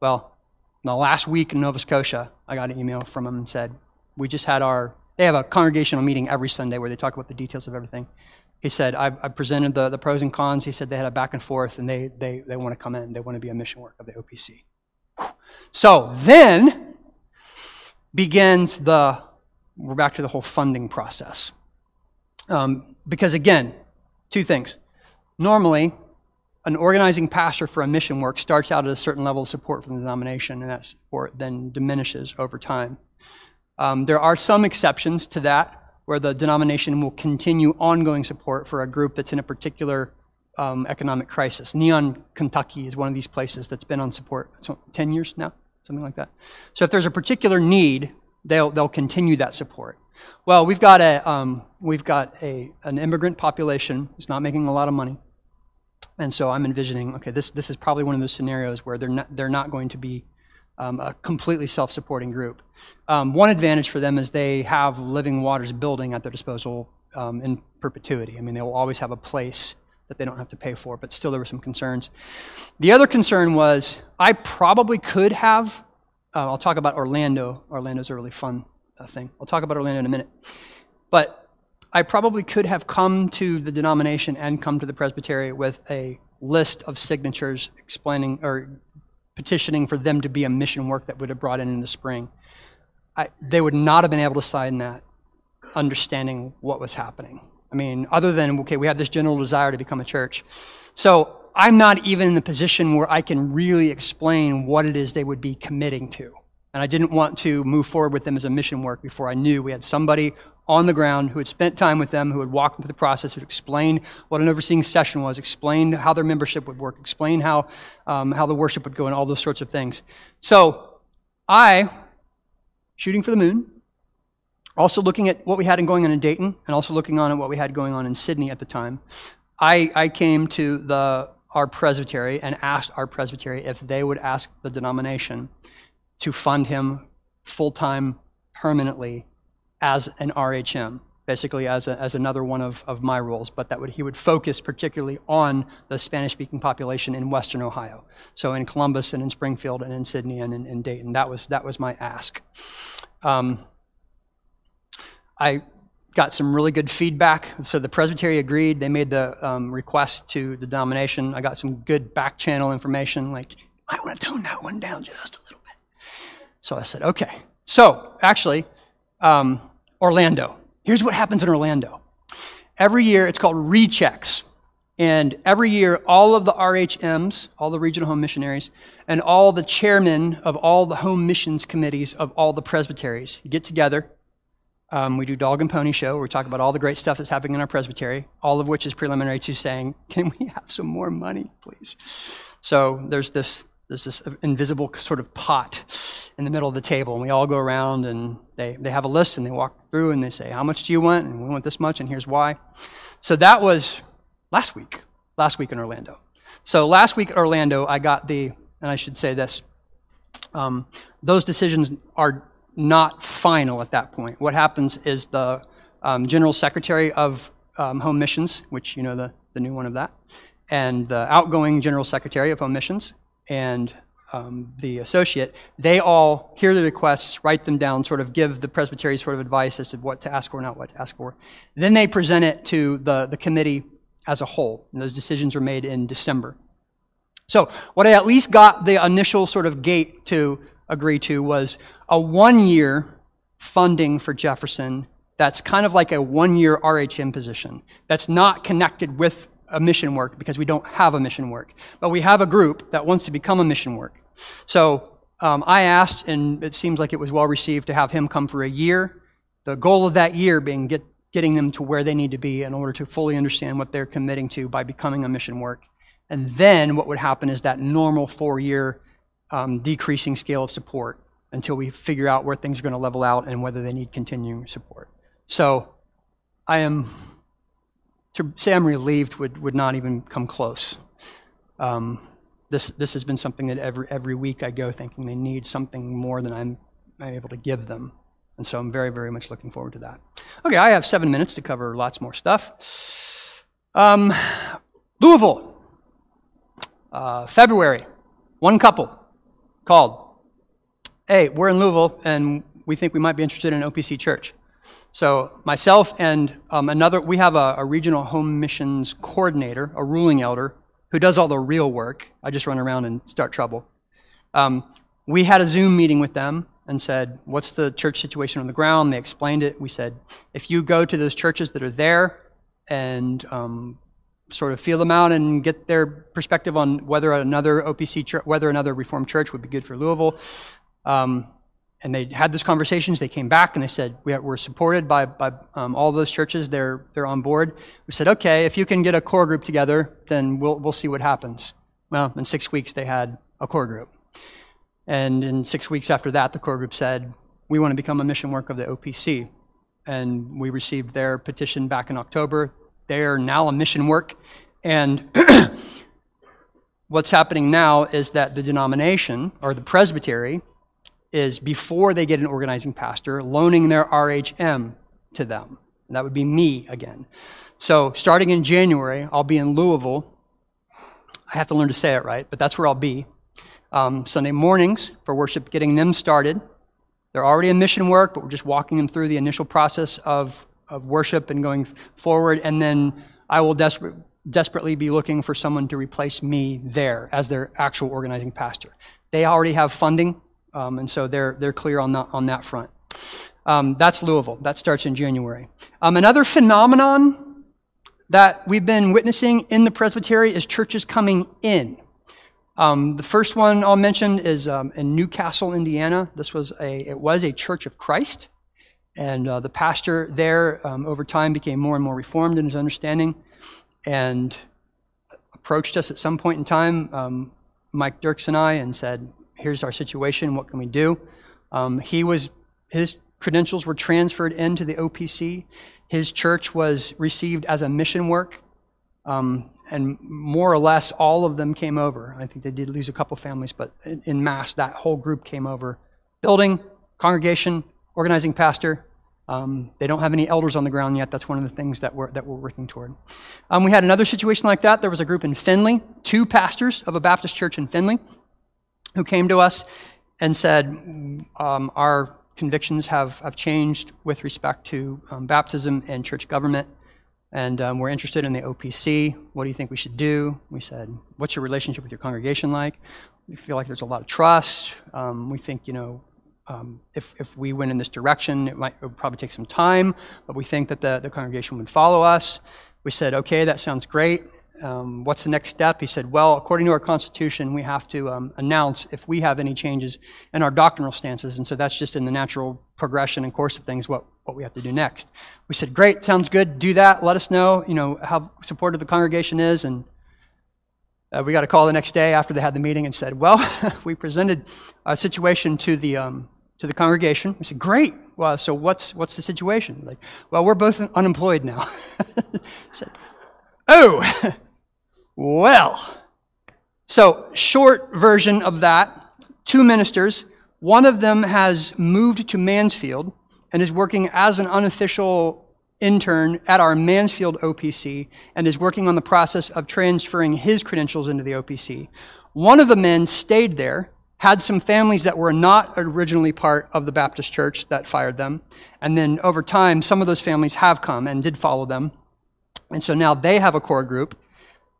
Well, in the last week in Nova Scotia, I got an email from him and said, we just had our, they have a congregational meeting every Sunday where they talk about the details of everything. He said, I, I presented the, the pros and cons. He said they had a back and forth and they, they, they want to come in. They want to be a mission work of the OPC. So then begins the, we're back to the whole funding process. Um, because again, two things. Normally, an organizing pastor for a mission work starts out at a certain level of support from the denomination, and that support then diminishes over time. Um, there are some exceptions to that where the denomination will continue ongoing support for a group that's in a particular um, economic crisis. Neon, Kentucky is one of these places that's been on support so 10 years now, something like that. So if there's a particular need, they'll, they'll continue that support. Well, we've got, a, um, we've got a, an immigrant population who's not making a lot of money. And so I'm envisioning, okay, this, this is probably one of those scenarios where they're not, they're not going to be um, a completely self supporting group. Um, one advantage for them is they have Living Waters building at their disposal um, in perpetuity. I mean, they will always have a place that they don't have to pay for, but still there were some concerns. The other concern was I probably could have, uh, I'll talk about Orlando. Orlando's a really fun uh, thing. I'll talk about Orlando in a minute. But I probably could have come to the denomination and come to the presbytery with a list of signatures explaining or petitioning for them to be a mission work that would have brought in in the spring. I, they would not have been able to sign that understanding what was happening. I mean, other than, okay, we have this general desire to become a church. So I'm not even in the position where I can really explain what it is they would be committing to. And I didn't want to move forward with them as a mission work before I knew we had somebody on the ground who had spent time with them, who had walked through the process, who had explained what an overseeing session was, explained how their membership would work, explained how, um, how the worship would go, and all those sorts of things. So I, shooting for the moon, also looking at what we had going on in Dayton, and also looking on at what we had going on in Sidney at the time, I, I came to the, our presbytery and asked our presbytery if they would ask the denomination to fund him full time permanently as an RHM, basically as, a, as another one of, of my roles, but that would, he would focus particularly on the Spanish speaking population in Western Ohio. So in Columbus and in Springfield and in Sidney and in, in Dayton. That was, that was my ask. Um, I got some really good feedback. So the Presbytery agreed. They made the um, request to the denomination. I got some good back channel information, like, I want to tone that one down just a little bit. So I said, okay. So actually, um, Orlando. Here's what happens in Orlando. Every year, it's called rechecks. And every year, all of the RHMs, all the regional home missionaries, and all the chairmen of all the home missions committees of all the presbyteries get together. Um, we do dog and pony show. Where we talk about all the great stuff that's happening in our presbytery, all of which is preliminary to saying, "Can we have some more money, please?" So there's this there's this invisible sort of pot in the middle of the table, and we all go around and they, they have a list and they walk through and they say, How much do you want? And we want this much, and here's why. So that was last week, last week in Orlando. So last week at Orlando, I got the, and I should say this, um, those decisions are not final at that point. What happens is the um, general secretary of um, Home Missions, which you know the, the new one of that, and the outgoing general secretary of Home Missions and um, the associate, they all hear the requests, write them down, sort of give the presbytery sort of advice as to what to ask for, not what to ask for. Then they present it to the, the committee as a whole, and those decisions are made in December. So, what I at least got the initial sort of gate to agree to was a one year funding for Jefferson that's kind of like a one year RHM position that's not connected with a mission work because we don't have a mission work. But we have a group that wants to become a mission work. So um, I asked, and it seems like it was well received, to have him come for a year. The goal of that year being get, getting them to where they need to be in order to fully understand what they're committing to by becoming a mission work. And then what would happen is that normal four year um, decreasing scale of support until we figure out where things are going to level out and whether they need continuing support. So I am, to say I'm relieved would, would not even come close. Um, this, this has been something that every, every week I go thinking they need something more than I'm, I'm able to give them. And so I'm very, very much looking forward to that. Okay, I have seven minutes to cover lots more stuff. Um, Louisville, uh, February, one couple called. Hey, we're in Louisville and we think we might be interested in an OPC Church. So myself and um, another, we have a, a, regional home missions coordinator, a ruling elder, who does all the real work. I just run around and start trouble. Um, we had a Zoom meeting with them and said, What's the church situation on the ground? They explained it. We said, If you go to those churches that are there and um, sort of feel them out and get their perspective on whether another OPC church, whether another Reformed church would be good for Louisville. Um, and they had those conversations. They came back and they said, we are supported by, by um, all those churches. They're, they're on board. We said, okay, if you can get a core group together, then we'll, we'll see what happens. Well, in six weeks, they had a core group. And in six weeks after that, the core group said, we want to become a mission work of the OPC. And we received their petition back in October. They are now a mission work. And what's happening now is that the denomination, or the presbytery, is before they get an organizing pastor, loaning their RHM to them. And that would be me again. So starting in January, I'll be in Louisville. I have to learn to say it right, but that's where I'll be. Um, Sunday mornings for worship, getting them started. They're already in mission work, but we're just walking them through the initial process of, of worship and going forward. And then I will desperate, desperately be looking for someone to replace me there as their actual organizing pastor. They already have funding um, and so they're, they're clear on that, on that front. Um, that's Louisville. That starts in January. Um, another phenomenon that we've been witnessing in the presbytery is churches coming in. Um, the first one I'll mention is um, in New Castle, Indiana. This was a it was a Church of Christ, and uh, the pastor there um, over time became more and more reformed in his understanding, and approached us at some point in time, Mike Dirks and I, and said, here's our situation, what can we do? Um, he was, his credentials were transferred into the OPC. His church was received as a mission work, um, and more or less all of them came over. I think they did lose a couple families, but in mass, that whole group came over. Building, congregation, organizing pastor, um, they don't have any elders on the ground yet. That's one of the things that we're, that we're working toward. Um, we had another situation like that. There was a group in Findlay, two pastors of a Baptist church in Findlay who came to us and said, um, Our convictions have, have changed with respect to um, baptism and church government, and um, we're interested in the OPC. What do you think we should do? We said, What's your relationship with your congregation like? We feel like there's a lot of trust. Um, we think, you know, um, if, if we went in this direction, it might it would probably take some time, but we think that the, the congregation would follow us. We said, okay, that sounds great um, what's the next step? He said, well, according to our Constitution, we have to um, announce if we have any changes in our doctrinal stances. And so that's just in the natural progression and course of things what, what we have to do next. We said, great, sounds good, do that. Let us know, you know, how supportive the congregation is. And uh, we got a call the next day after they had the meeting and said, well, we presented a situation to the, um, to the congregation. We said, great. Well, so what's, what's the situation? Like, well, we're both unemployed now. said, oh, Well, so short version of that two ministers. One of them has moved to Mansfield and is working as an unofficial intern at our Mansfield OPC and is working on the process of transferring his credentials into the OPC. One of the men stayed there had some families that were not originally part of the Baptist church that fired them. And then over time, some of those families have come and did follow them. And so now they have a core group.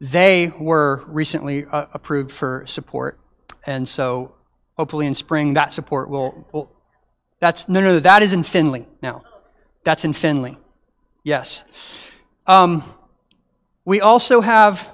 They were recently uh, approved for support. And so hopefully in spring, that support will, will. That's, no, no, that is in Findlay now. That's in Findlay. Yes. Um, we also have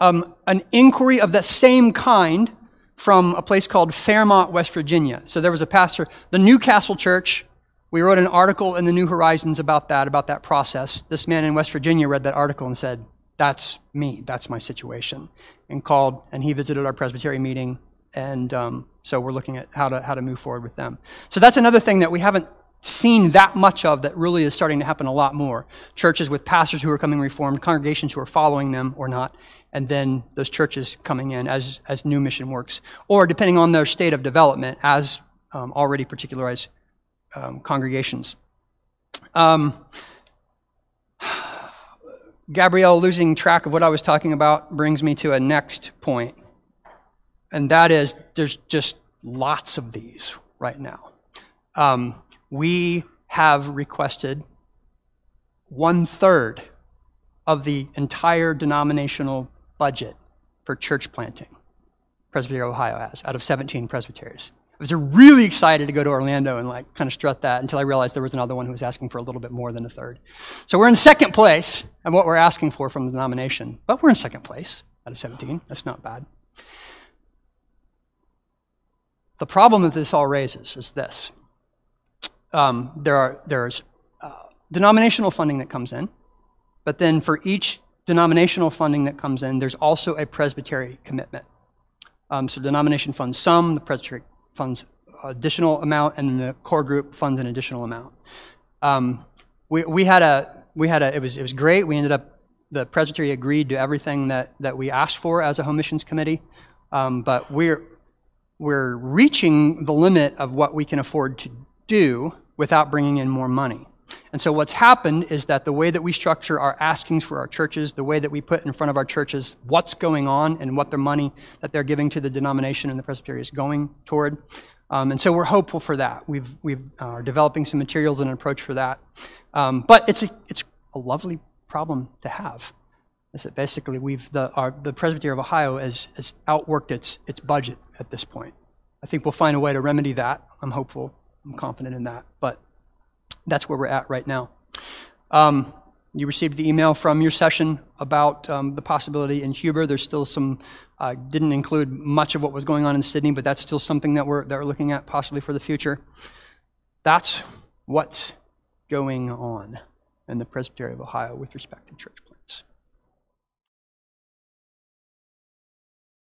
um, an inquiry of the same kind from a place called Fairmont, West Virginia. So there was a pastor, the New Castle Church. We wrote an article in the New Horizons about that, about that process. This man in West Virginia read that article and said, That's me, that's my situation. And called, and he visited our Presbytery meeting. And um, so we're looking at how to, how to move forward with them. So that's another thing that we haven't seen that much of that really is starting to happen a lot more. Churches with pastors who are coming reformed, congregations who are following them or not, and then those churches coming in as, as new mission works, or depending on their state of development, as um, already particularized um, congregations. Um, Gabrielle losing track of what I was talking about brings me to a next point, and that is there's just lots of these right now. Um, we have requested one third of the entire denominational budget for church planting. Presbytery Ohio has, out of 17 presbyteries. I was really excited to go to Orlando and like kind of strut that until I realized there was another one who was asking for a little bit more than a third. So we're in second place and what we're asking for from the denomination, but we're in second place out of 17. That's not bad. The problem that this all raises is this um, there are, there's uh, denominational funding that comes in, but then for each denominational funding that comes in, there's also a presbytery commitment. Um, so denomination funds some, the presbytery funds additional amount, and the core group funds an additional amount. Um, we, we had a we had a it was it was great. We ended up the presbytery agreed to everything that that we asked for as a home missions committee, um, but we're we're reaching the limit of what we can afford to do without bringing in more money. And so what's happened is that the way that we structure our askings for our churches, the way that we put in front of our churches what's going on and what their money that they're giving to the denomination and the presbytery is going toward. Um, and so we're hopeful for that. We've, we've uh, are developing some materials and an approach for that. Um, but it's a, it's a lovely problem to have. Is that basically we've the, our, the Presbytery of Ohio has, has outworked its, its budget at this point. I think we'll find a way to remedy that. I'm hopeful. I'm confident in that. But that's where we're at right now. Um, you received the email from your session about um, the possibility in Huber. There's still some, uh, didn't include much of what was going on in Sidney, but that's still something that we're, that we're looking at possibly for the future. That's what's going on in the Presbytery of Ohio with respect to church